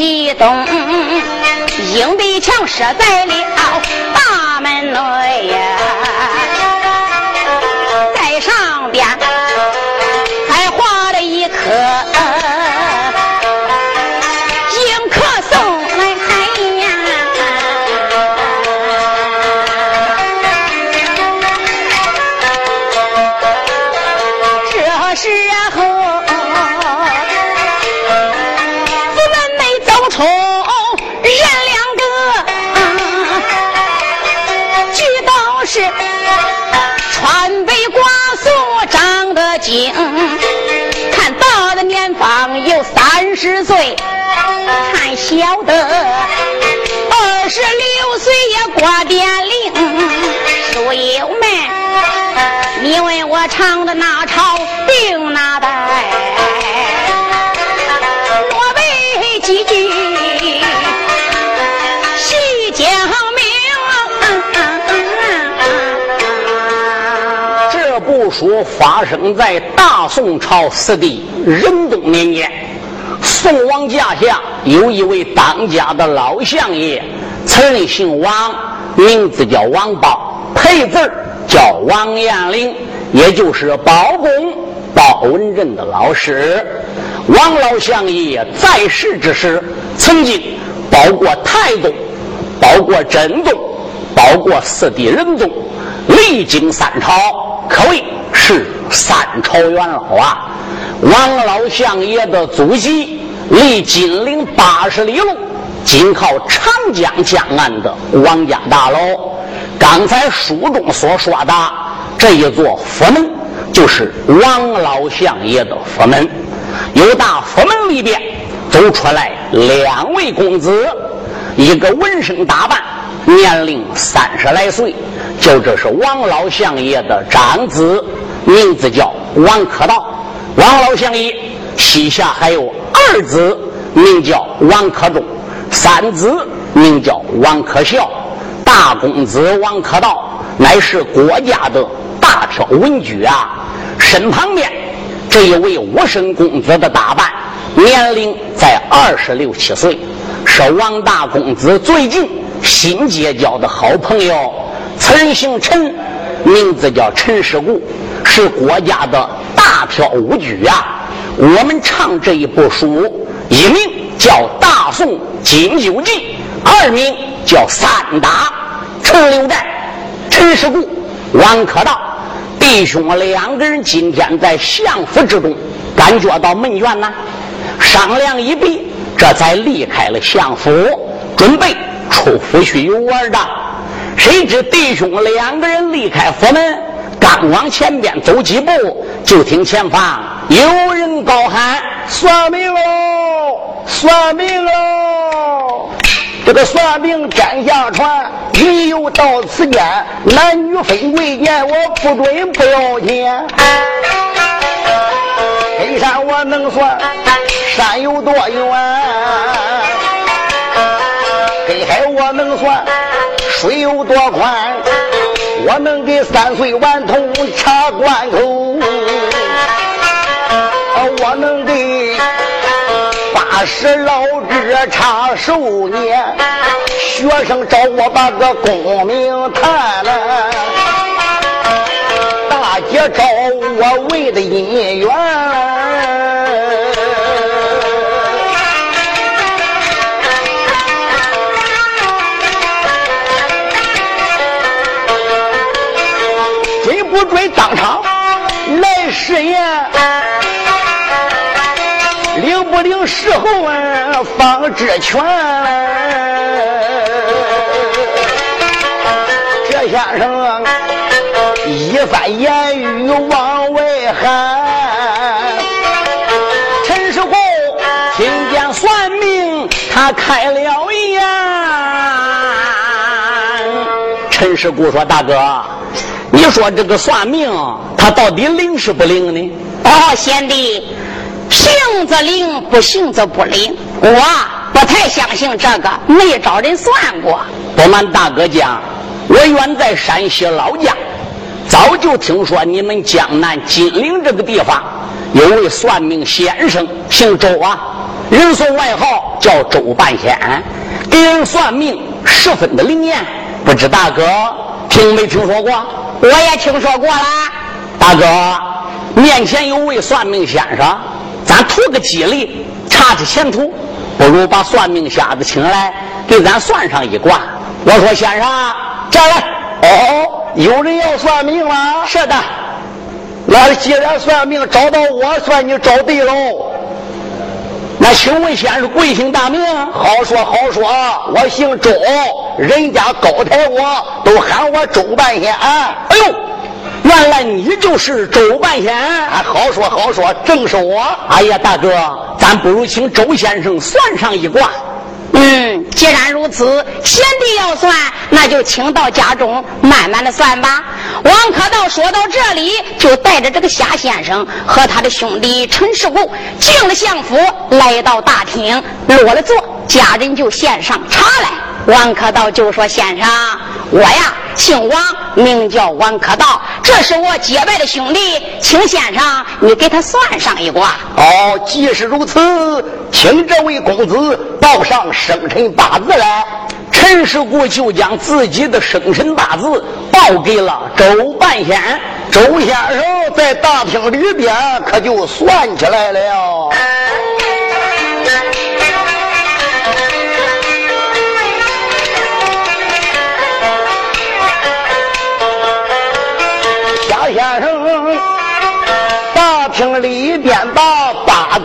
启动，硬壁墙设在了大门内呀，发生在大宋朝四帝仁宗年间，宋王驾下有一位当家的老相爷，此人姓王，名字叫王豹，配字叫王彦龄，也就是包公包文正的老师。王老相爷在世之时，曾经包过太宗，包过真宗，包过四帝仁宗，历经三朝，可谓是三朝元老啊。王老相爷的祖籍离金陵八十里路，紧靠长江江岸的王家大楼。刚才书中所说的这一座佛门，就是王老相爷的佛门。由大佛门里边走出来两位公子，一个闻声打扮，年龄三十来岁，就这是王老相爷的长子，名字叫王可道。王老相爷膝下还有二子，名叫王可忠；三子名叫王可孝。大公子王可道乃是国家的大挑文举啊，身旁边这一位武生公子的打扮，年龄在二十六七岁，是王大公子最近新结交的好朋友。此人姓陈，名字叫陈世固，是国家的大票武举啊。我们唱这一部书，一名叫《大宋金九记》，二名叫《三打》。陈留寨、陈世固、王可道弟兄两个人今天在相府之中，感觉到闷怨呐，商量一毕，这才离开了相府，准备出府去游玩的。谁知弟兄两个人离开府门，刚往前边走几步，就听前方有人高喊：“算命喽！算命喽！”这个算命天下传，人有到此间，男女分贵贱，我不准不要钱。黑山我能算，山有多远？黑海我能算，水有多宽？我能给三岁顽童插关口，我能给。八十老者插寿年，学生找我把个功名谈了。大姐找我为的姻缘。时候啊，方知全。这先生一番言语往外喊，陈世公听见算命，他开了眼。陈世姑说：“大哥，你说这个算命，他到底灵是不灵呢？”哦，贤弟。行则灵，不行则不灵。我不太相信这个，没找人算过。不瞒大哥讲，我远在山西老家，早就听说你们江南金陵这个地方有位算命先生，姓周啊，人送外号叫周半仙，给人算命十分的灵验。不知大哥听没听说过？我也听说过啦。大哥，面前有位算命先生。咱图个吉利，查查前途，不如把算命瞎子请来，给咱算上一卦。我说先生，这来。哦，有人要算命了？是的。那既然算命找到我，算你找对喽。那请问先生贵姓大名？好说好说，我姓周，人家高抬我，都喊我周半仙。哎呦！原来你就是周半仙，好说好说，正是我。哎呀，大哥，咱不如请周先生算上一卦。嗯，既然如此，贤弟要算，那就请到家中慢慢的算吧。王可道说到这里，就带着这个夏先生和他的兄弟陈世固进了相府，来到大厅落了座，家人就献上茶来。王可道就说：“先生，我呀姓王，名叫王可道，这是我结拜的兄弟，请先生你给他算上一卦。”哦，既是如此，请这位公子报上生辰八字来。陈世谷就将自己的生辰八字报给了周半仙。周先生在大厅里边可就算起来了。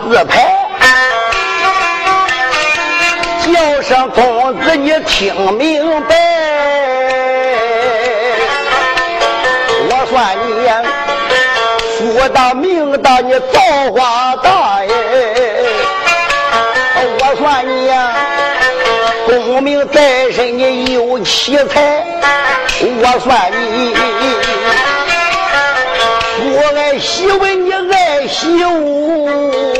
八字牌，叫声公子你听明白。我算你福大命大，你造化大哎。我算你呀，功名在身，你有奇才。我算你。我爱媳妇，你爱媳妇，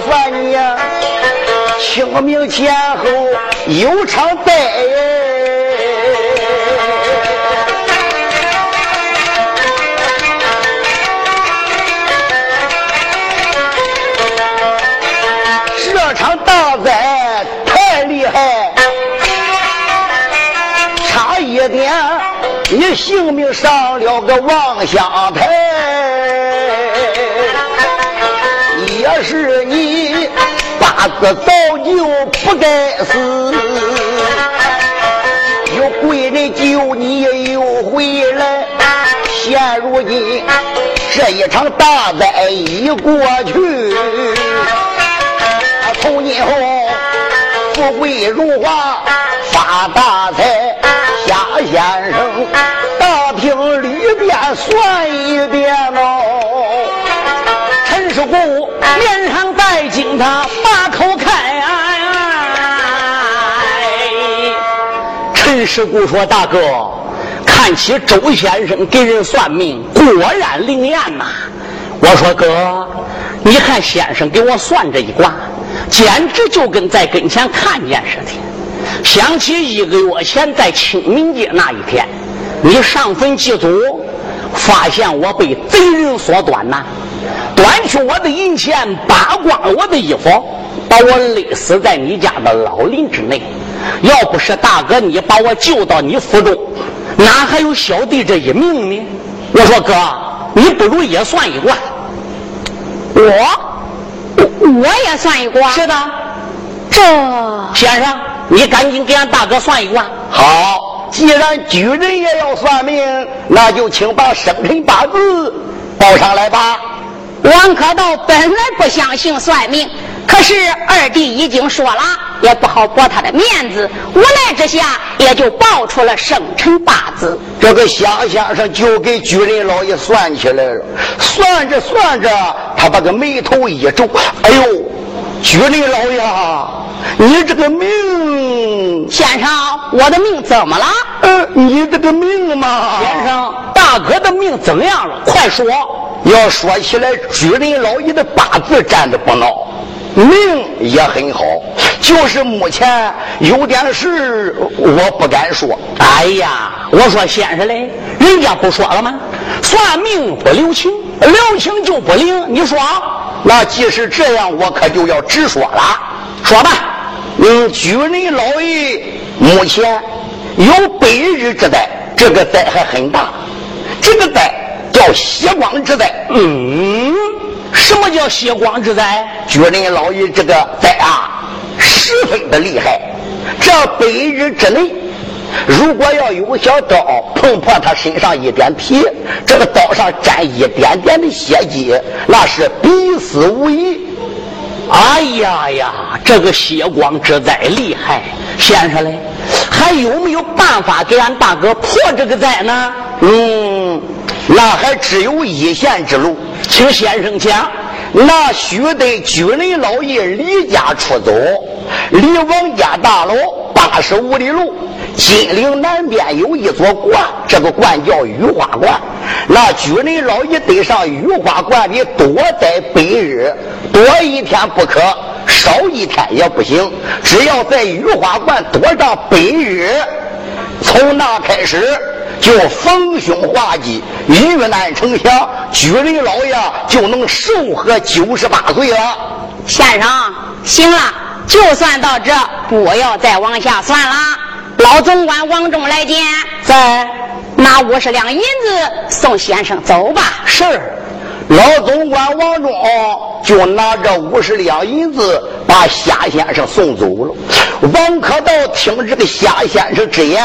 算你，清明前后有场灾。这场大灾太厉害，差一点。你性命上了个望乡台，也是八字早就不该死。有贵人救你又回来，现如今这一场大灾已过去，从今后富贵荣华发大财。夏先生，大厅里边算陈世故说：“大哥，看起周先生给人算命，果然灵验呐。”我说：“哥，你看先生给我算这一卦，简直就跟在跟前看见似的。”想起一个月前在清明节那一天，你上坟祭祖，发现我被贼人所端呐，端去我的银钱，扒光了我的衣服，把我勒死在你家的老林之内。要不是大哥你把我救到你府中，哪还有小弟这一命呢？我说哥，你不如也算一卦。我我也算一卦。是的，这先生，你赶紧给俺大哥算一卦。好，既然举人也要算命，那就请把生辰八字报上来吧。王可道本来不相信算命，可是二弟已经说了，也不好驳他的面子，无奈之下也就报出了生辰八字。这个夏先生就给举人老爷算起来了，算着算着，他把个眉头一皱，哎呦，举人老爷，你这个命，先生，我的命怎么了？呃，你这个命嘛，先生，大哥的命怎么样了？快说。要说起来，举人老爷的八字占的不孬，命也很好，就是目前有点事，我不敢说。哎呀，我说先生嘞，人家不说了吗？算命不留情，留情就不灵。你说，那既是这样，我可就要直说了。说吧，嗯，举人老爷目前有百日之灾，这个灾还很大，这个灾。叫血光之灾，嗯，什么叫血光之灾？举人老爷这个灾啊，十分的厉害。这百日之内，如果要有个小刀碰破他身上一点皮，这个刀上沾一点点的血迹，那是必死无疑。哎呀呀，这个血光之灾厉害，先生嘞，还有没有办法给俺大哥破这个灾呢？嗯。那还只有一线之路，请先生讲。那须得举人老爷离家出走，离王家大楼八十五里路。金陵南边有一座观，这个观叫雨花观。那举人老爷得上雨花观里多待百日，多一天不可，少一天也不行。只要在雨花观多上百日，从那开始。就逢凶化吉，遇难成祥，举人老爷就能寿和九十八岁了。先生，行了，就算到这，不要再往下算了。老总管王忠来见，再拿五十两银子送先生走吧。是。老总管王忠就拿着五十两银子把夏先生送走了。王可道听这个夏先生之言，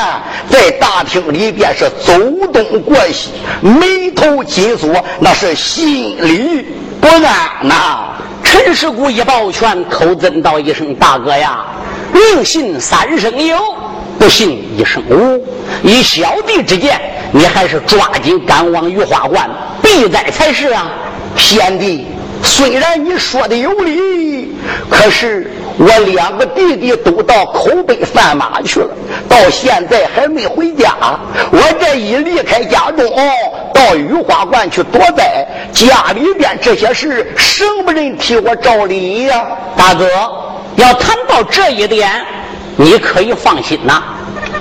在大厅里边是走东过西，眉头紧锁，那是心里不安呐。陈世古一抱拳，口尊道一声：“大哥呀，宁信三声有，不信一声无。以小弟之见，你还是抓紧赶往御花观。”避灾才是啊，贤弟，虽然你说的有理，可是我两个弟弟都到口碑贩马去了，到现在还没回家。我这一离开家中，到御花观去躲灾，家里边这些事，什么人替我照理呀？大哥，要谈到这一点，你可以放心呐，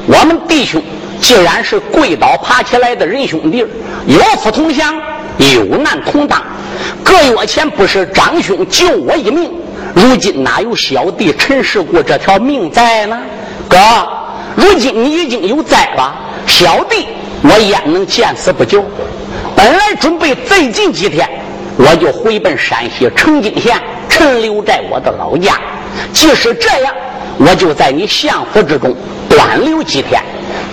我们弟兄。既然是跪倒爬起来的仁兄弟，有福同享，有难同当。个月前不是张兄救我一命，如今哪有小弟陈世过这条命在呢？哥，如今你已经有灾了，小弟我焉能见死不救？本来准备最近几天，我就回奔山西澄清县，陈留在我的老家。即使这样，我就在你相府之中短留几天。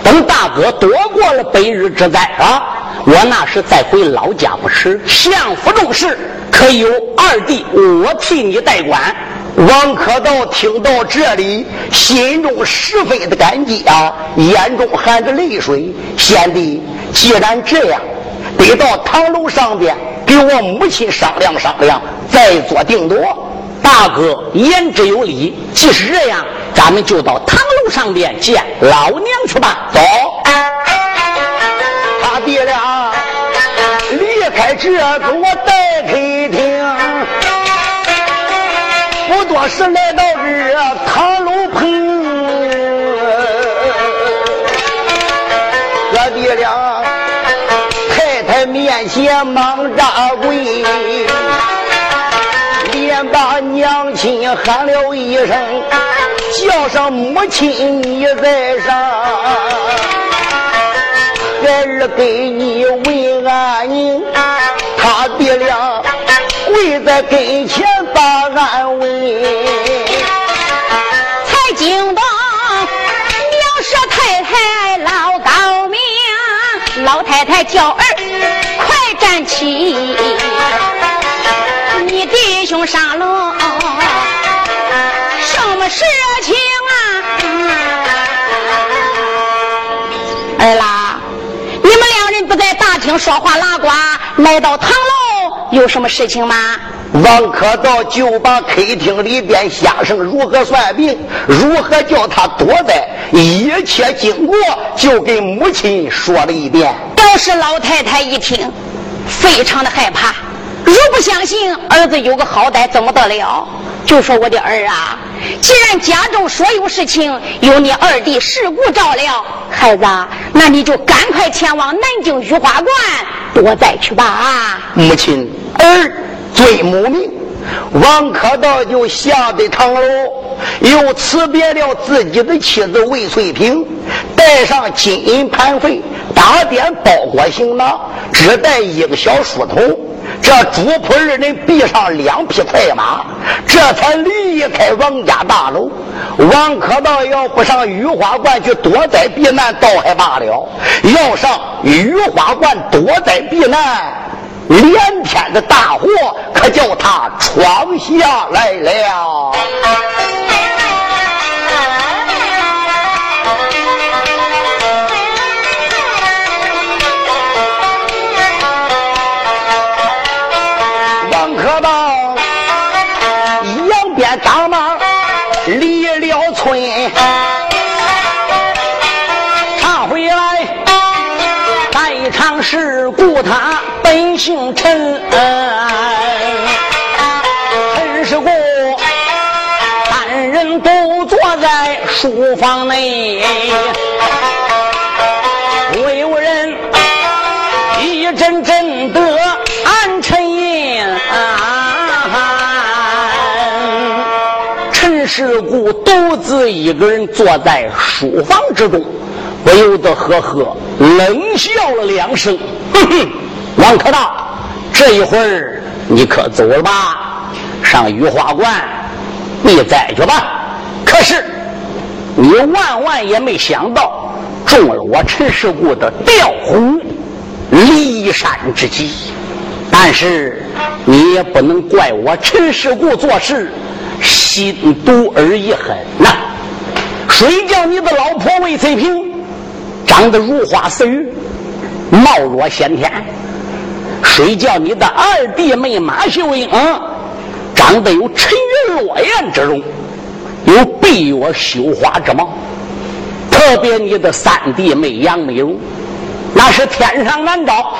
等大哥躲过了百日之灾啊，我那时再回老家不迟。相府中事可有二弟我替你代管。王可道听到这里，心中十分的感激啊，眼中含着泪水。贤弟，既然这样，得到堂楼上边给我母亲商量商量，再做定夺。大哥言之有理，既是这样。咱们就到堂楼上边见老娘去吧。走，他爹俩离开这座待客厅，不多时来到这堂楼棚，哥爹俩太太面前忙扎跪，把娘亲喊了一声。叫上母亲你在上，孩儿给你问安宁。他爹俩跪在跟前把安慰，才惊动苗氏太太老高明，老太太叫儿快站起，兄上楼什么事情啊？儿啦，你们两人不在大厅说话拉呱，来到堂楼有什么事情吗？王可道就把客厅里边先生如何算命，如何叫他躲灾，一切经过就给母亲说了一遍。倒是老太太一听，非常的害怕。如不相信儿子有个好歹，怎么得了？就说我的儿啊，既然家中所有事情由你二弟世故照料，孩子，那你就赶快前往南京御花观躲灾去吧。啊，母亲，儿遵母命。王可道就下得堂楼，又辞别了自己的妻子魏翠萍，带上金银盘费，打点包裹行囊，只带一个小书童。这主仆二人逼上两匹快马，这才离开王家大楼。王可道要不上御花观去躲灾避难，倒还罢了；要上御花观躲灾避难，连天的大祸可叫他闯下来了。房内，未无人一阵阵的暗沉吟。陈世故独自一个人坐在书房之中。不由得呵呵冷笑了两声，哼哼，王可道，这一会儿你可走了吧？上御花馆你再去吧。可是你万万也没想到，中了我陈世故的调虎离山之计。但是你也不能怪我陈世故做事心毒而已狠呐。谁叫你的老婆魏翠萍？长得如花似玉，貌若仙天；谁叫你的二弟妹马秀英啊长得有沉鱼落雁之容，有闭月羞花之貌？特别你的三弟妹杨美容，那是天上难找，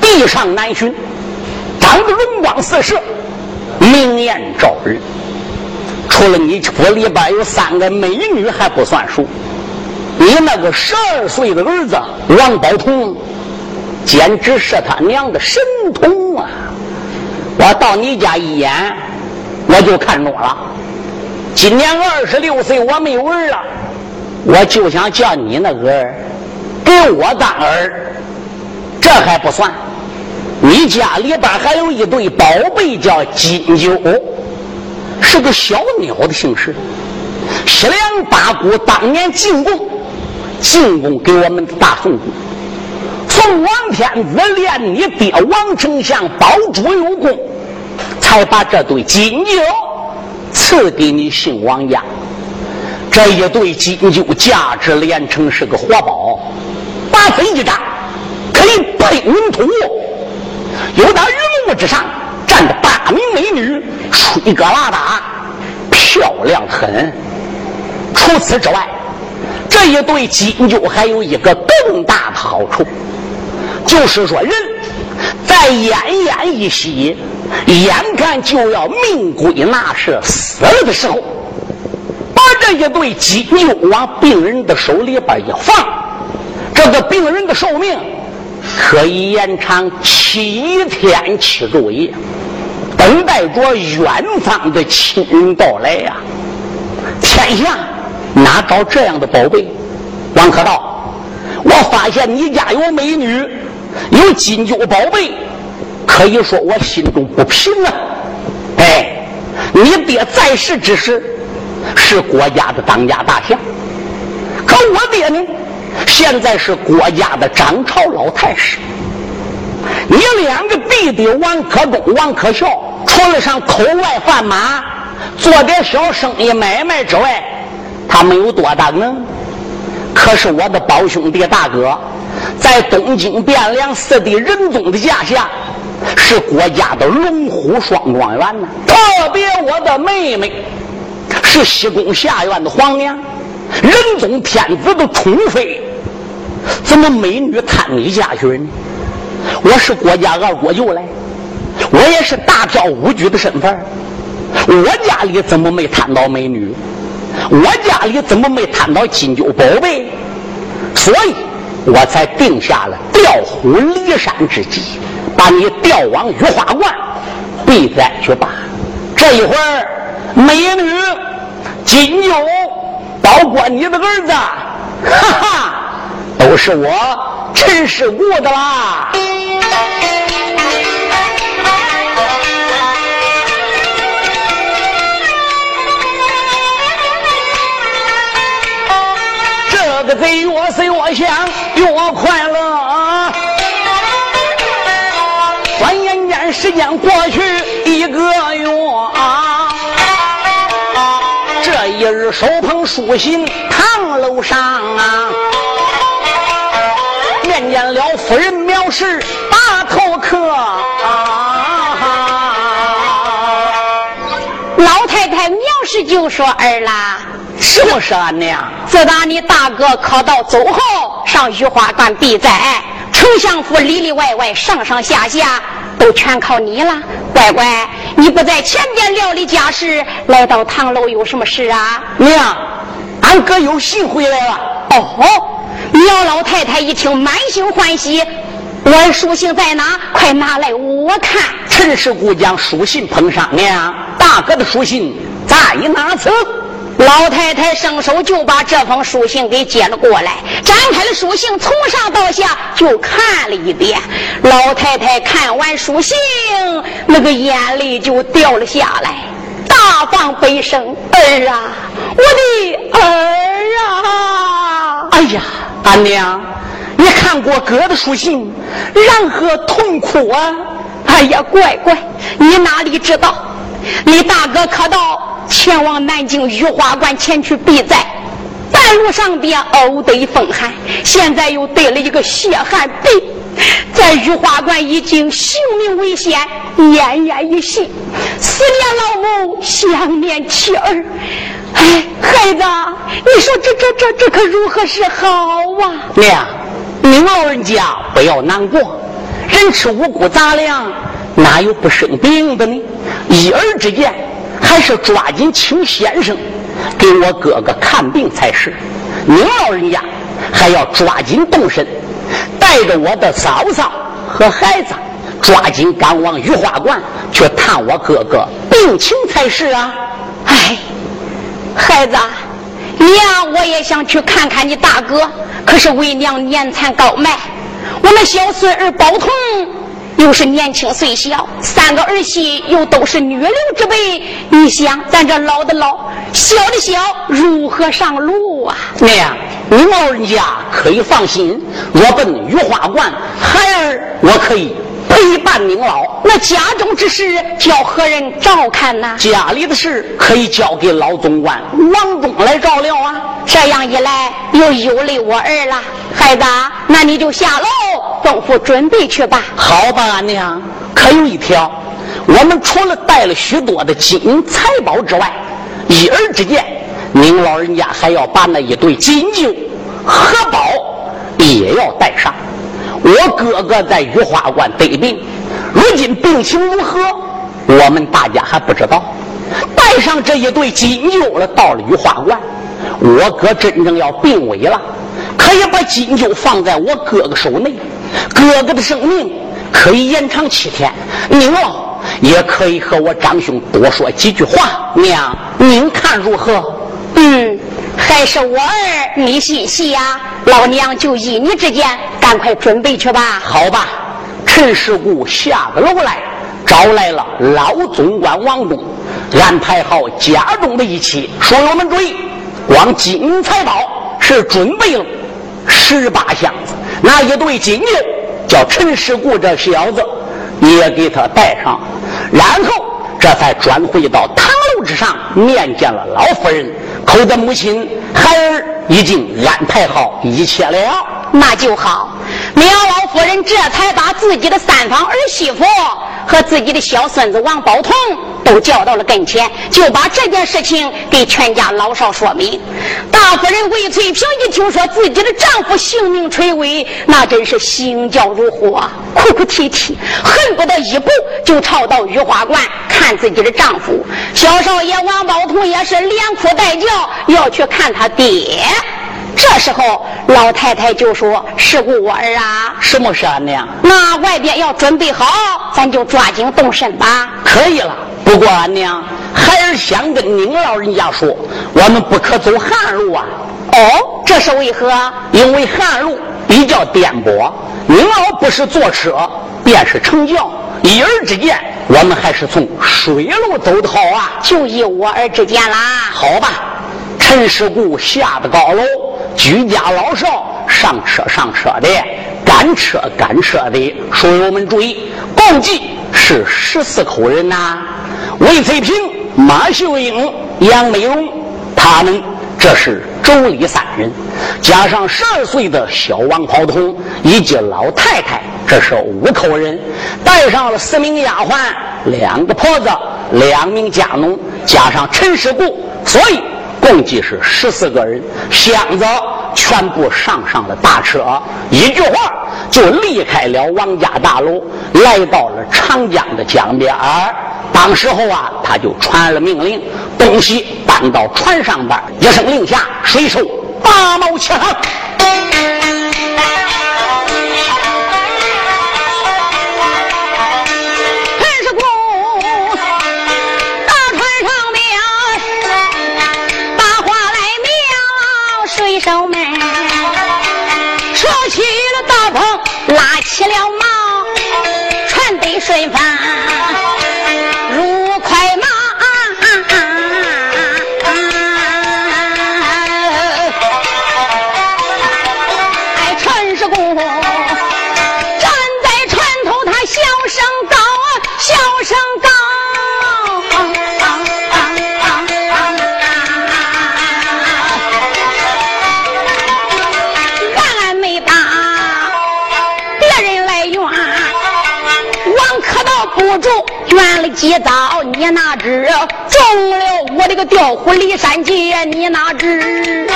地上难寻，长得容光四射，明艳照人。除了你府里边有三个美女还不算数。你那个十二岁的儿子王宝通，简直是他娘的神童啊！我到你家一眼，我就看中了。今年二十六岁，我没有儿了，我就想叫你那个儿给我当儿。这还不算，你家里边还有一对宝贝，叫金九，是个小鸟的姓氏。西凉八股当年进贡。进贡给我们的大宋国，宋王天子连你爹王丞相宝珠有功，才把这对金牛赐给你姓王家。这一对金酒价值连城，是个活宝，八分一扎，可以喷云吐雾。有那云雾之上站着八名美女，吹歌拉打，漂亮很。除此之外。这一对金酒还有一个更大的好处，就是说人在奄奄一息、眼看就要命归那是死了的时候，把这一对金酒往病人的手里边一放，这个病人的寿命可以延长七天七昼夜，等待着远方的亲人到来呀！天下。哪找这样的宝贝？王可道，我发现你家有美女，有金鹫宝贝，可以说我心中不平啊！哎，你爹在世之时是国家的当家大相，可我爹呢，现在是国家的掌朝老太师。你两个弟弟王可忠、王可孝，除了上口外贩马、做点小生意买卖之外，他没有多大能。可是我的胞兄弟大哥，在东京汴梁四弟仁宗的驾下，是国家的龙虎双状元呢。特别我的妹妹，是西宫下院的皇娘，仁宗天子的宠妃，怎么美女探你家去呢？我是国家二国舅来，我也是大票武举的身份，我家里怎么没贪到美女？我家里怎么没贪到金九宝贝？所以我才定下了调虎离山之计，把你调往御花观避灾去吧。这一会儿，美女金酒，包括你的儿子，哈哈，都是我陈世姑的啦。这个贼越是越想越快乐，间过去一个月，啊这一日手捧书信堂楼上啊，面见了夫人苗氏把头磕。老太太苗氏就说儿啦。什么是俺娘？自打你大哥考到走后，上御花观避灾，丞相府里里外外上上下下都全靠你了。乖乖，你不在前边料理家事，来到堂楼有什么事啊？娘，俺哥有信回来了。哦，苗老太太一听，满心欢喜。我书信在哪？快拿来我看。陈氏姑将书信捧上，娘，大哥的书信在哪此？老太太伸手就把这封书信给接了过来，展开了书信，从上到下就看了一遍。老太太看完书信，那个眼泪就掉了下来，大放悲声：“儿啊，我的儿啊！哎呀，俺娘，你看过哥的书信，然何痛苦啊？哎呀，乖乖，你哪里知道，你大哥可到。”前往南京御花观前去避灾，半路上边偶得风寒，现在又得了一个血汗病，在御花观已经性命危险，奄奄一息，思念老母，想念妻儿。哎，孩子，你说这这这这可如何是好啊？娘，您老人家不要难过，人吃五谷杂粮，哪有不生病的呢？一儿之见。还是抓紧请先生给我哥哥看病才是。您老人家还要抓紧动身，带着我的嫂嫂和孩子，抓紧赶往御花馆去探我哥哥病情才是啊！哎，孩子，娘我也想去看看你大哥，可是为娘年残高迈，我们小孙儿宝通。又是年轻岁小，三个儿媳又都是女流之辈，你想咱这老的老，小的小，如何上路啊？娘，您老人家可以放心，我奔玉花观，孩儿我可以陪伴您老。那家中之事叫何人照看呢？家里的事可以交给老总管王忠来照料啊。这样一来，又有累我儿了。孩子，那你就下楼吩咐准备去吧。好吧，俺娘。可有一条，我们除了带了许多的金银财宝之外，一儿之见，您老人家还要把那一对金酒、荷包也要带上。我哥哥在御花观得病，如今病情如何，我们大家还不知道。带上这一对金鹫了，到了御花观，我哥真正要病危了。可以把金鹫放在我哥哥手内，哥哥的生命可以延长七天。您哦，也可以和我长兄多说几句话。娘，您看如何？嗯，还是我儿你心细呀。老娘就依你之见，赶快准备去吧。好吧，陈世谷下个楼来，招来了老总管王公，安排好家中的一切。说友们注意，光金财宝是准备了十八箱子，那一对金牛叫陈世谷这小子你也给他带上，然后这才转回到堂楼之上面见了老夫人。口的母亲孩儿已经安排好一切了，那就好。苗老夫人这才把自己的三房儿媳妇和自己的小孙子王宝同都叫到了跟前，就把这件事情给全家老少说明。大夫人魏翠萍一听说自己的丈夫性命垂危，那真是心焦如火，哭哭啼啼，恨不得一步就朝到御花观看自己的丈夫。小少爷王宝同也是连哭带叫，要去看他爹。这时候，老太太就说：“是故我儿啊，什么事啊娘？那外边要准备好，咱就抓紧动身吧。可以了。不过俺娘，孩儿想跟您老人家说，我们不可走旱路啊。哦，这是为何？因为旱路比较颠簸，您老不是坐车，便是乘轿，一儿之见，我们还是从水路走的好啊。就依我儿之见啦。好吧，陈世谷下的高楼。居家老少上车上车的，赶车赶车的，书友们注意，共计是十四口人呐。魏翠萍、马秀英、杨美荣，他们这是妯娌三人，加上十二岁的小王跑通以及老太太，这是五口人，带上了四名丫鬟、两个婆子、两名家奴，加上陈世谷，所以。共计是十四个人，箱子全部上上了大车，一句话就离开了王家大楼，来到了长江的江边当时候啊，他就传了命令，东西搬到船上边，一声令下，水手拔锚起航。起了急早，你哪知中了我这个调虎离山计？你哪知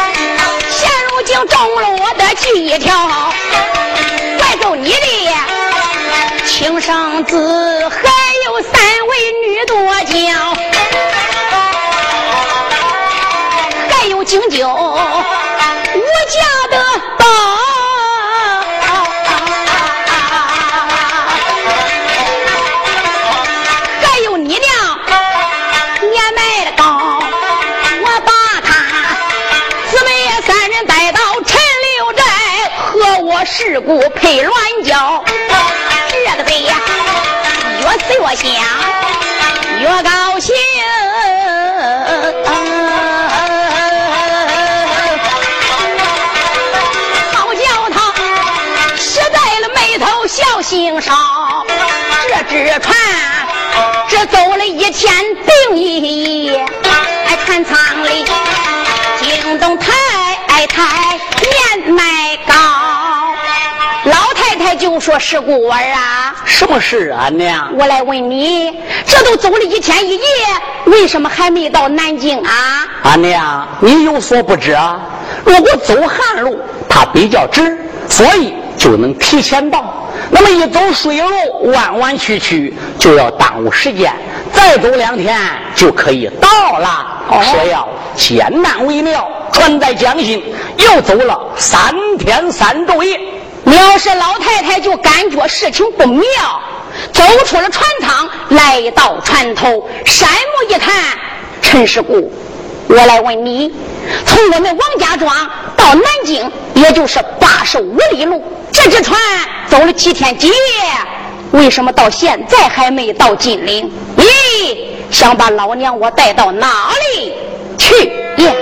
现如今中了我的计条？怪咒你的亲生子，事故配乱交，这个贼呀，越思越想，越高兴。好叫他实在了眉头笑心梢，这只船只走了一天定一夜，还看舱里惊动太太说事故儿啊，什么事啊娘？我来问你，这都走了一天一夜，为什么还没到南京啊？阿娘，你有所不知啊，如果走旱路，它比较直，所以就能提前到。那么一走水路，弯弯曲曲，就要耽误时间。再走两天就可以到了。说要艰难为妙，船在江心，又走了三天三昼夜。要是老太太就感觉事情不妙，走出了船舱，来到船头，山木一看，陈世谷，我来问你，从我们王家庄到南京，也就是八十五里路，这只船走了几天几夜，为什么到现在还没到金陵？咦，想把老娘我带到哪里去呀？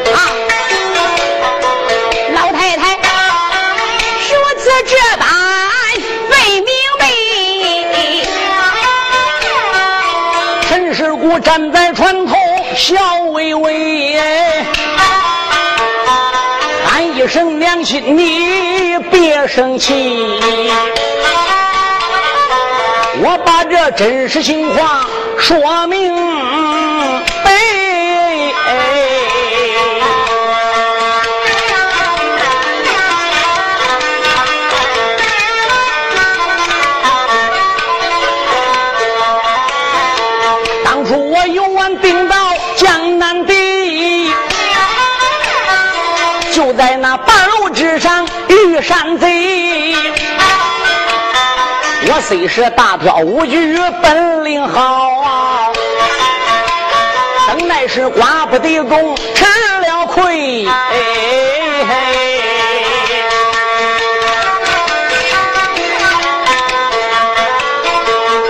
站在船头笑微微，喊一声娘亲，你别生气。我把这真实情况说明山贼。我虽是大挑无惧，本领好啊，等乃是寡不敌众，吃了亏。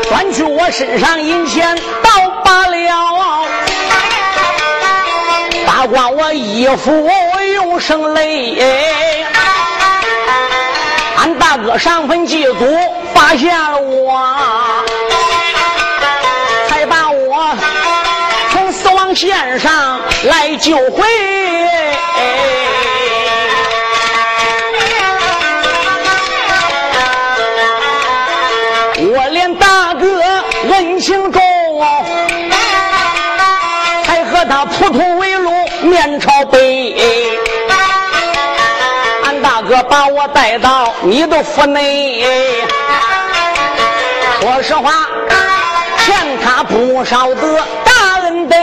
端去我身上银钱倒罢了，扒光我衣服用声泪。大哥上坟祭祖，发现了我，才把我从死亡线上来救回。我连大哥恩情重，才和他铺土为路，面朝北。哥把我带到你的府内，说实话，欠他不少的大恩德。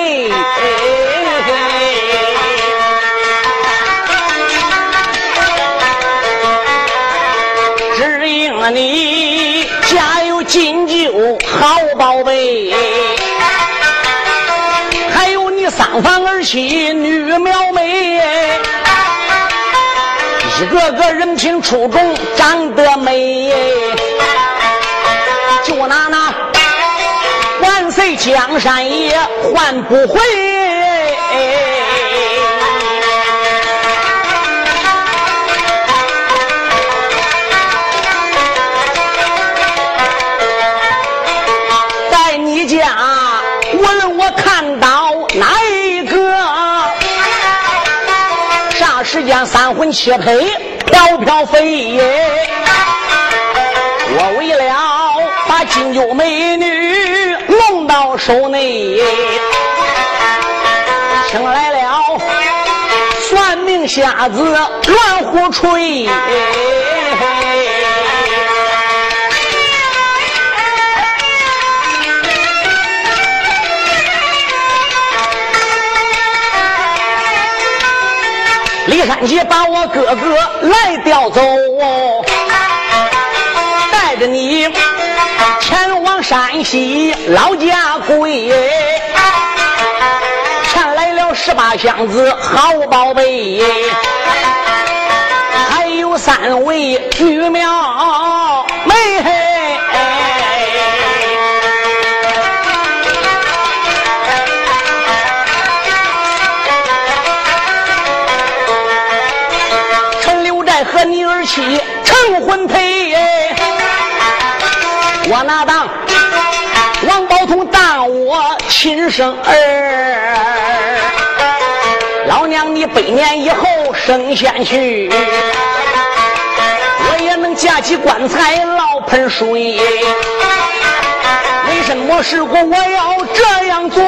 只因你家有金酒好宝贝，还有你三房儿媳女苗。一个个人品出众，长得美，就拿那万岁江山也换不回。且配飘飘飞，我为了把金九美女弄到手内，请来了算命瞎子乱胡吹。李山杰把我哥哥来调走，带着你前往山西老家归。牵来了十八箱子好宝贝，还有三位女苗妹。妻成婚配，我哪当王宝通当我亲生儿？老娘你百年以后升仙去，我也能架起棺材捞盆水。为什么时候我要这样做？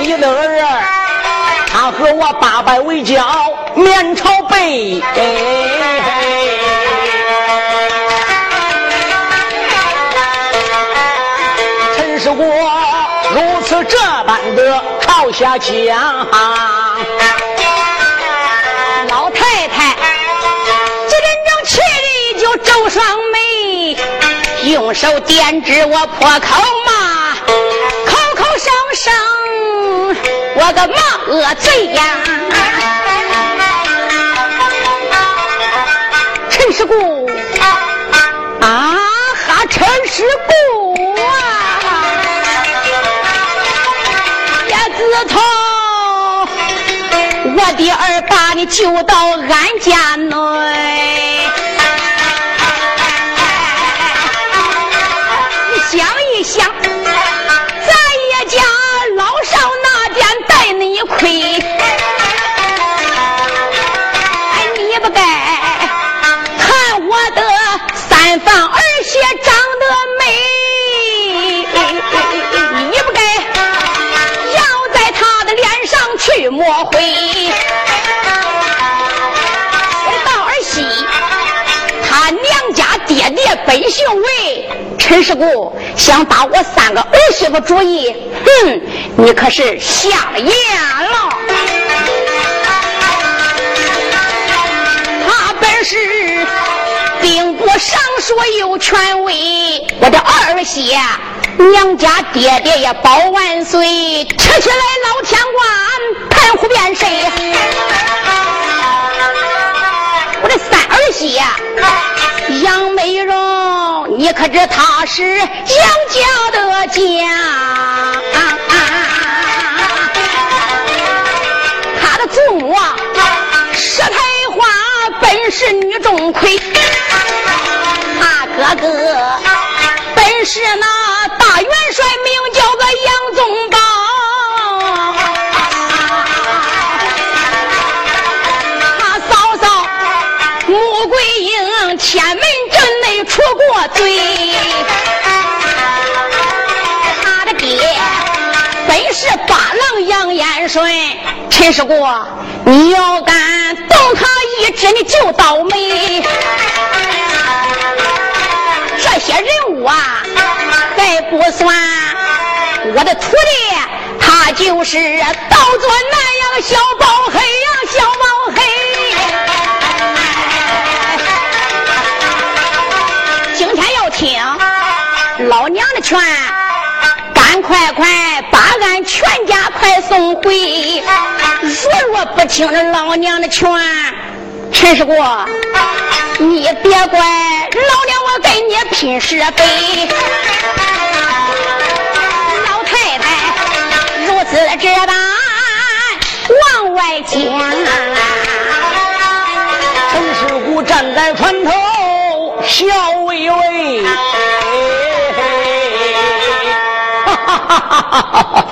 你的儿他和我八拜为交。面朝北，陈世国如此这般的朝下讲，老太太这真正气的就皱双眉，用手点指我破口骂，口口声声我个骂恶嘴呀！陈世姑啊，世故啊，也自从我的儿把你救到俺家内。回，到儿媳，他娘家爹爹本姓魏，陈世姑想打我三个儿媳妇主意，哼，你可是瞎了眼了。他本是兵部尚书有权威，我的二媳。娘家爹爹也保万岁，吃起来老天官盘虎变谁？我的三儿媳杨美荣，你可知她是杨家的家？她的祖母石台花本是女钟馗，他哥哥本是那。陈世国，你要敢动他一指，你就倒霉。这些人物啊。还不算，我的徒弟，他就是道做南阳小宝黑呀，小宝黑。今天要听老娘的劝，赶快快把俺全家快送回。不听老娘的劝，陈世国，你别怪老娘我跟你拼是非。老太太如。此这般往外讲，陈世姑站在船头笑微微，哈哈哈！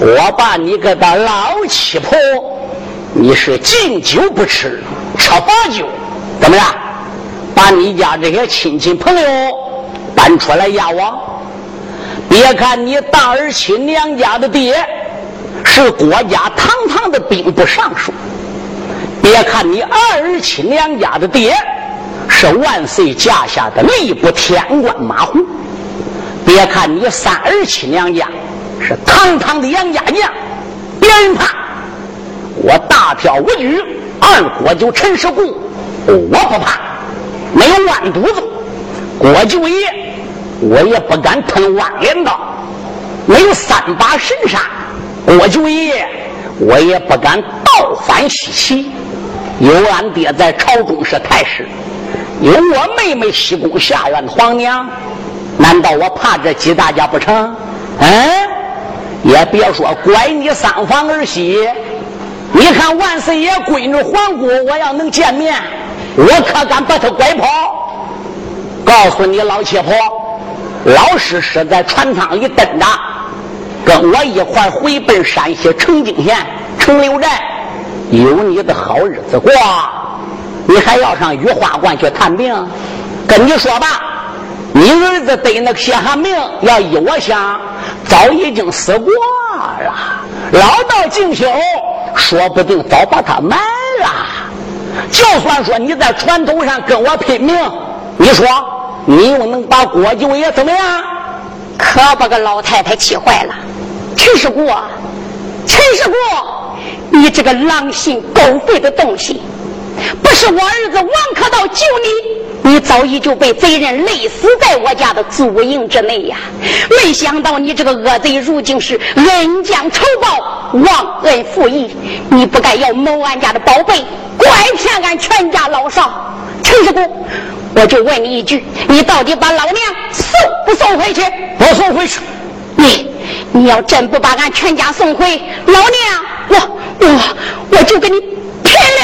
我把你个的老七婆，你是敬酒不吃吃罚酒，怎么样？把你家这些亲戚朋友搬出来压我？别看你大儿亲娘家的爹是国家堂堂的兵部尚书，别看你二儿亲娘家的爹是万岁驾下的吏部天官马虎，别看你三儿亲娘家是堂堂的杨家将，别人怕，我大挑无惧，二国舅陈世固，我不怕，没有万犊子，郭舅爷。我也不敢吞万镰刀，没有三把神杀，国舅爷我也不敢倒反西岐。有俺爹在朝中是太师，有我妹妹西宫下院的皇娘，难道我怕这几大家不成？嗯，也别说拐你三房儿媳，你看万岁爷闺女皇姑，我要能见面，我可敢把她拐跑。告诉你老七婆。老师是在船舱里等着，跟我一块回奔山西城京县城留寨，有你的好日子过。你还要上玉花观去探病？跟你说吧，你儿子得那个血汗病，要依我想，早已经死过了。老道敬修，说不定早把他埋了。就算说你在船头上跟我拼命，你说？你又能把郭九爷怎么样？可把个老太太气坏了。陈世国，陈世国，你这个狼心狗肺的东西！不是我儿子王可道救你，你早已就被贼人累死在我家的祖营之内呀！没想到你这个恶贼，如今是恩将仇报，忘恩负义。你不该要谋俺家的宝贝，拐骗俺全家老少。陈世国。我就问你一句，你到底把老娘送不送回去？不送回去。你，你要真不把俺全家送回，老娘我我我就跟你拼了！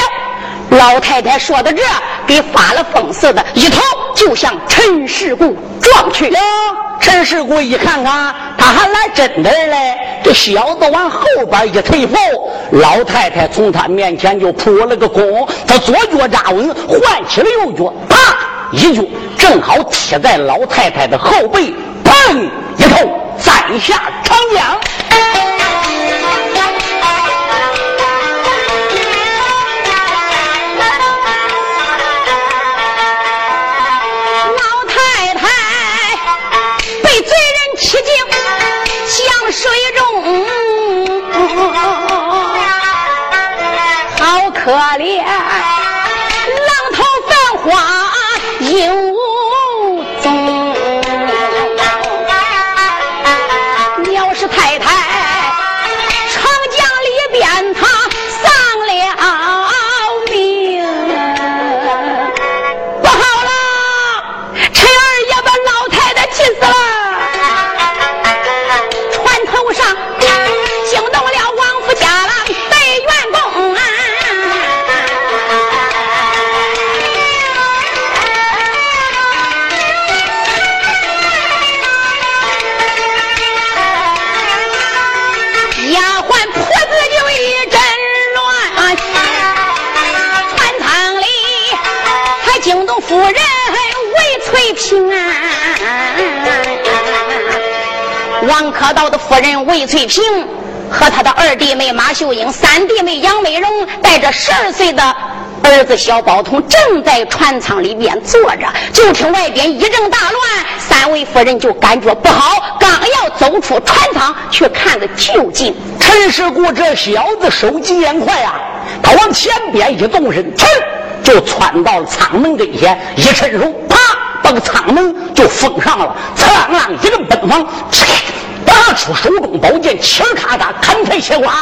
老太太说到这，给发了疯似的，一头就向陈世姑撞去了。陈世姑一看看，他还来真的嘞！这小子往后边一退步，老太太从他面前就扑了个空，他左脚扎稳，换起了右脚，啪一脚正好踢在老太太的后背，砰一头栽下长江。可道的夫人魏翠萍和他的二弟妹马秀英、三弟妹杨美荣，带着十二岁的儿子小宝通，正在船舱里边坐着。就听外边一阵大乱，三位夫人就感觉不好，刚要走出船舱去看个究竟。陈世姑这小子手疾眼快啊，他往前边一动身，噌就窜到了舱门跟前，一伸手，啪，把个舱门就封上了。刺啷啷一个奔忙，拔出手中宝剑，嘁儿咔嚓砍开切瓜。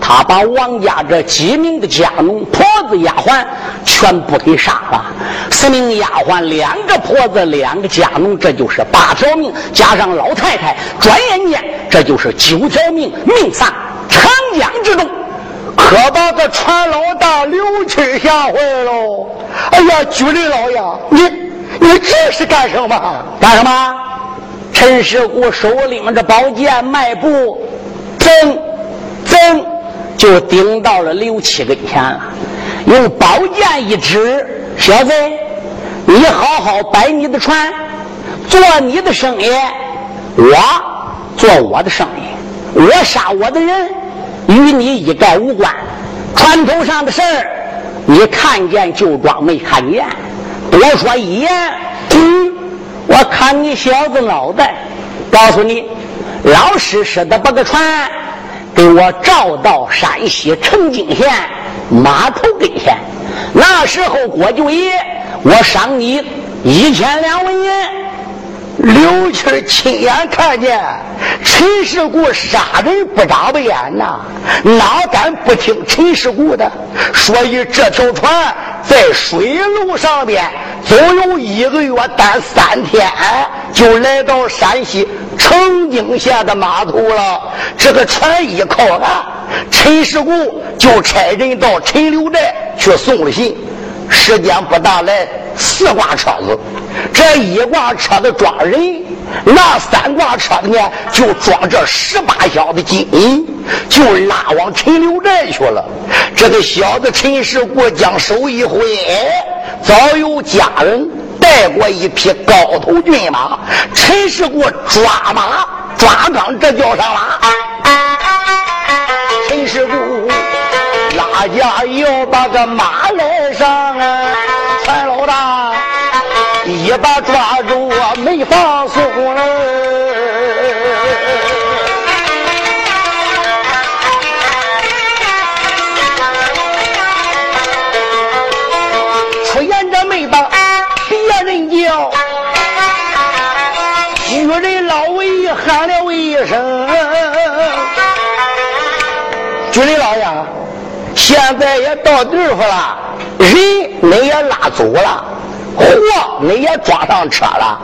他把王家这几名的家奴、婆子、丫鬟全部给杀了。四名丫鬟，两个婆子，两个家奴，这就是八条命，加上老太太，转眼间这就是九条命，命丧长江之中。可把这船老大刘七吓坏了！哎呀，居里老爷，你你这是干什么？干什么？陈世姑手拎着宝剑，迈步，噌噌就顶到了刘七跟前了，用宝剑一指：“小子，你好好摆你的船，做你的生意，我做我的生意，我杀我的人，与你一概无关。船头上的事儿，你看见就装没看见，多说一言，嗯，我看你小子脑袋！告诉你，老实实的把个船给我照到山西澄泾县码头跟前。那时候郭九爷，我赏你一千两文银。刘七亲眼看见陈世固杀人不眨巴眼呐，哪敢不听陈世固的？所以这条船在水路上边走有一个月单三天，就来到山西澄清县的码头了。这个船一靠岸，陈世固就差人到陈留寨去送了信。时间不大，来四挂车子，这一挂车子装人，那三挂车子呢就装这十八箱的金银，就拉往陈留寨去了。这个小子陈世国将手一挥，哎早有家人带过一匹高头骏马，陈世国抓马抓刚这叫上了。陈世国。大家要把个马来上啊！一把抓住我没放松了。出言这没把别人叫，举人老魏喊了一声：“举人老爷。”现在也到地方了，人你也拉走了，嚯，你也装上车了？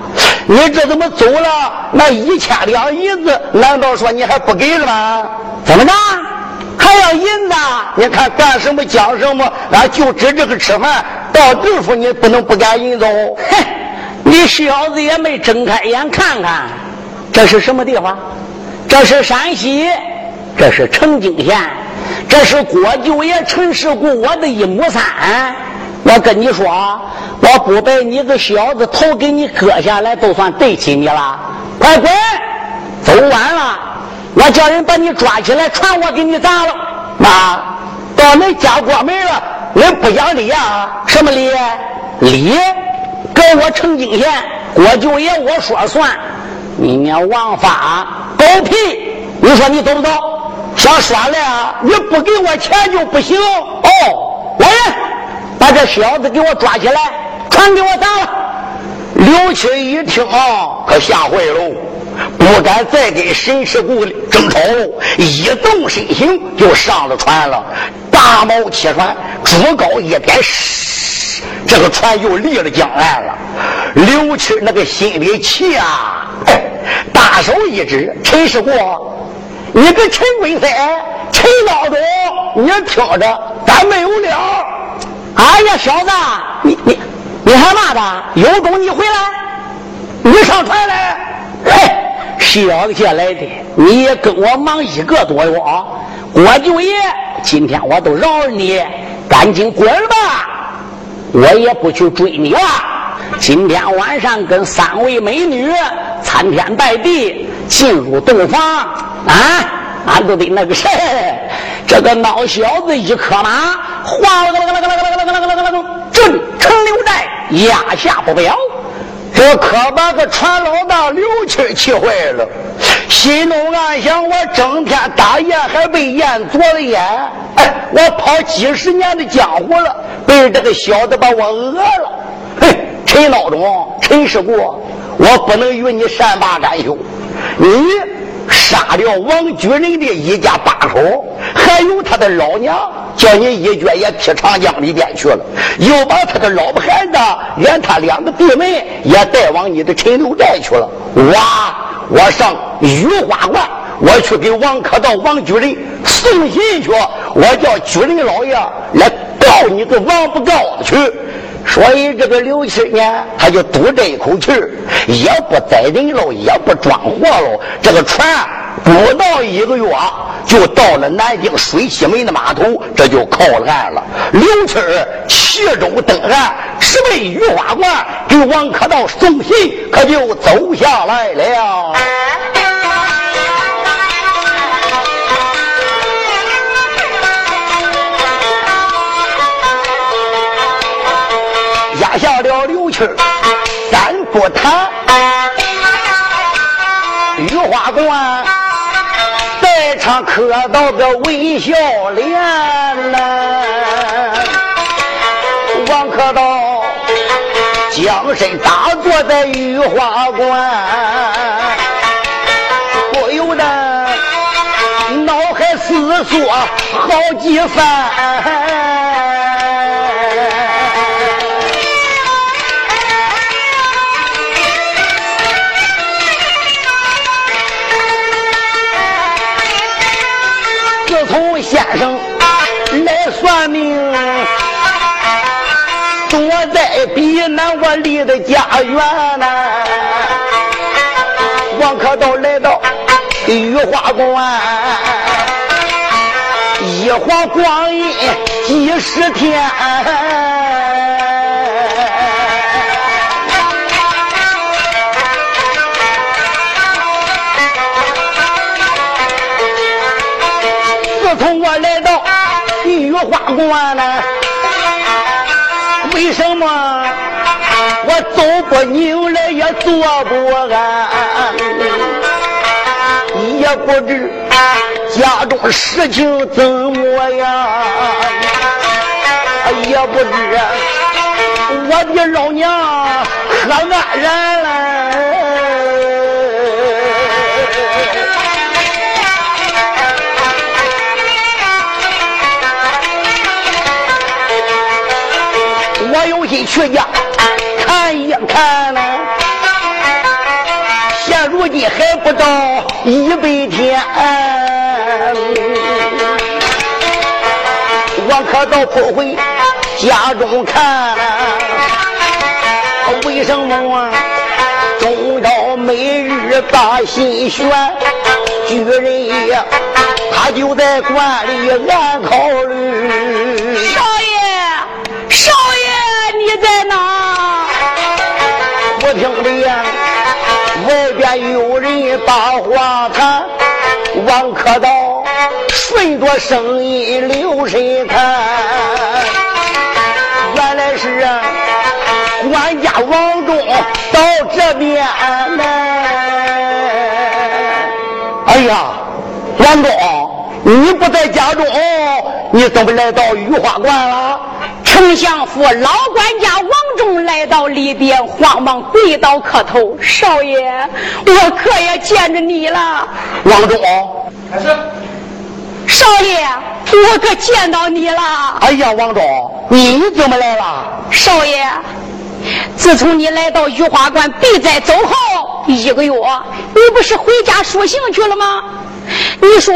你这怎么走了？那一千两银子，难道说你还不给了吗？怎么着？还要银子？你看干什么讲什么？俺就指这个吃饭，到地方你不能不给银子哦。哼，你小子也没睁开眼看看，这是什么地方？这是山西，这是澄清县，这是郭舅爷陈世故我的一亩三。我跟你说啊，我不把你个小子头给你割下来，都算对起你了。快滚，走晚了，我叫人把你抓起来，船我给你砸了。妈，到恁家过门了，恁不讲理啊？什么理？理？跟我澄清县郭舅爷我说算。你娘王法狗屁！你说你懂不懂？想耍赖啊？你不给我钱就不行哦！来人，把这小子给我抓起来，船给我砸了！刘七一听啊，可吓坏了，不敢再跟沈世谷争吵，一动身形就上了船了。大锚起船，竹篙一点，这个船又离了江岸了。刘七那个心里气啊！大手一指，陈世国，你个陈贵三，陈老总，你听着，咱没有了。哎呀，小子，你你你还骂的？有种你回来，你上船来。嘿，小子下来的，你也跟我忙一个多月啊。郭舅爷，今天我都饶了你，赶紧滚吧，我也不去追你了。今天晚上跟三位美女参天拜地，进入洞房啊！俺都得那个谁，这个孬小子一磕马，哗啦啦啦啦啦啦啦啦啦啦啦啦，震城六寨，压下不表。这可把个船老大刘七气坏了，心中暗想：我整天打雁，还被雁啄了眼。哎，我跑几十年的江湖了，被这个小子把我讹了。嘿！陈老总，陈世国，我不能与你善罢甘休。你杀掉王举人的一家八口，还有他的老娘，叫你一脚也踢长江里边去了，又把他的老婆孩子，连他两个弟妹也带往你的陈留寨去了。哇！我上雨花观，我去给王可道、王举人送信去，我叫举人老爷来告你个王不告去。所以这个刘七呢，他就赌这一口气也不宰人喽，也不装货喽。这个船不到一个月，就到了南京水西门的码头，这就靠岸了。刘七骑舟登岸，是奔御花馆，给王可道送信，可就走下来了。了刘七三不谈，御花馆在场磕到个微笑脸呐。王可道将身打坐在御花馆，不由得脑海思索好几番。南我离的家园呐。王可道来到御花馆，一晃光阴几十天。自从我来到御花馆呢，为什么走不宁来也坐不安？也不知家中事情怎么样，也不知我的老娘可安然了。我有心去家看呢。现如今还不到一百天，我可到破回家中看，为什么啊中朝每日把心悬？巨人爷他就在馆里暗考虑。我听的呀。外边有人把话谈，王可道顺着声音留神看，原来是啊，管家王忠到这边来。哎呀，王忠，你不在家中，你怎么来到御花馆了？丞相府老管家王忠来到里边，慌忙跪倒磕头：“少爷，我可也见着你了。”王忠，开始。少爷，我可见到你了。哎呀，王忠，你怎么来了？少爷，自从你来到御花观避灾走后一个月，你不是回家书信去了吗？你说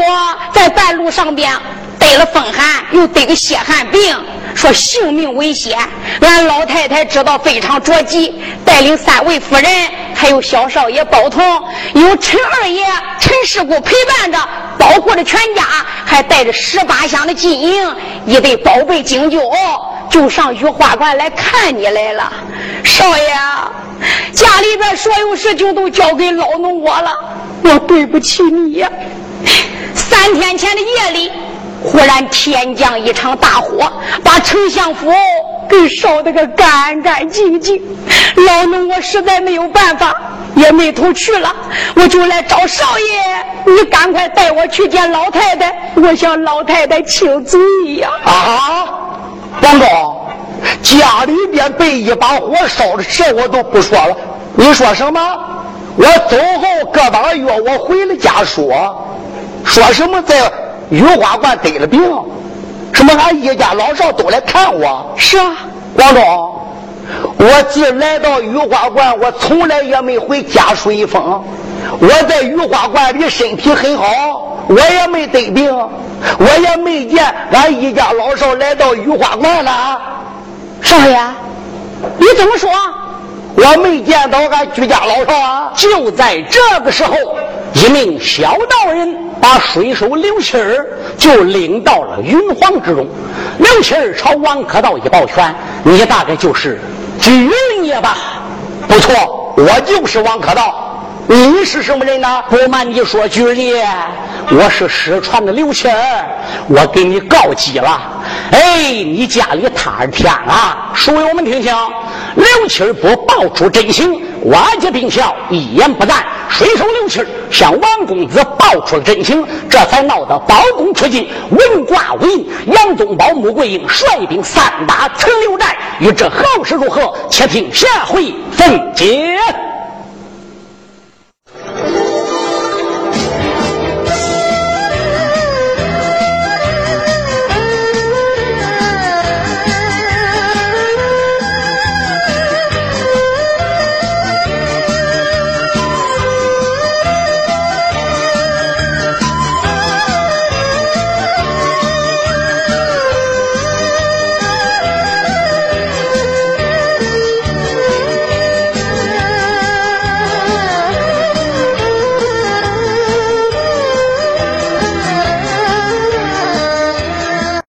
在半路上边得了风寒，又得个血汗病。说性命危险，俺老太太知道非常着急，带领三位夫人，还有小少爷包同，有陈二爷陈师姑陪伴着，保护着全家，还带着十八箱的金银，一堆宝贝经酒，就上御花馆来看你来了。少爷，家里边所有事情都交给老奴我了，我对不起你呀。三天前的夜里。忽然天降一场大火，把丞相府给烧得个干干净净。老奴我实在没有办法，也没头去了，我就来找少爷。你赶快带我去见老太太，我向老太太请罪呀！啊，王忠，家里边被一把火烧的事我都不说了，你说什么？我走后个把月，我回了家说，说什么在。御花观得了病，什么俺一家老少都来看我。是啊，王忠，我自来到雨花观，我从来也没回家书一封。我在雨花观里身体很好，我也没得病，我也没见俺一家老少来到雨花观了。少爷，你怎么说？我没见到俺居家老少啊！就在这个时候，一名小道人把水手刘七儿就领到了云皇之中。刘七儿朝王可道一抱拳：“你大概就是居人也吧？”“不错，我就是王可道。你是什么人呢？”“不瞒你说，居人爷，我是失传的刘七儿，我给你告急了。哎，你家里塌儿天了，说给我们听听。”刘七不报出真情，瓦解兵校一言不赞。水手刘七向王公子报出了真情，这才闹得包公出境，文挂武印。杨宗保、穆桂英率兵三打陈留寨，欲知后事如何？且听下回分解。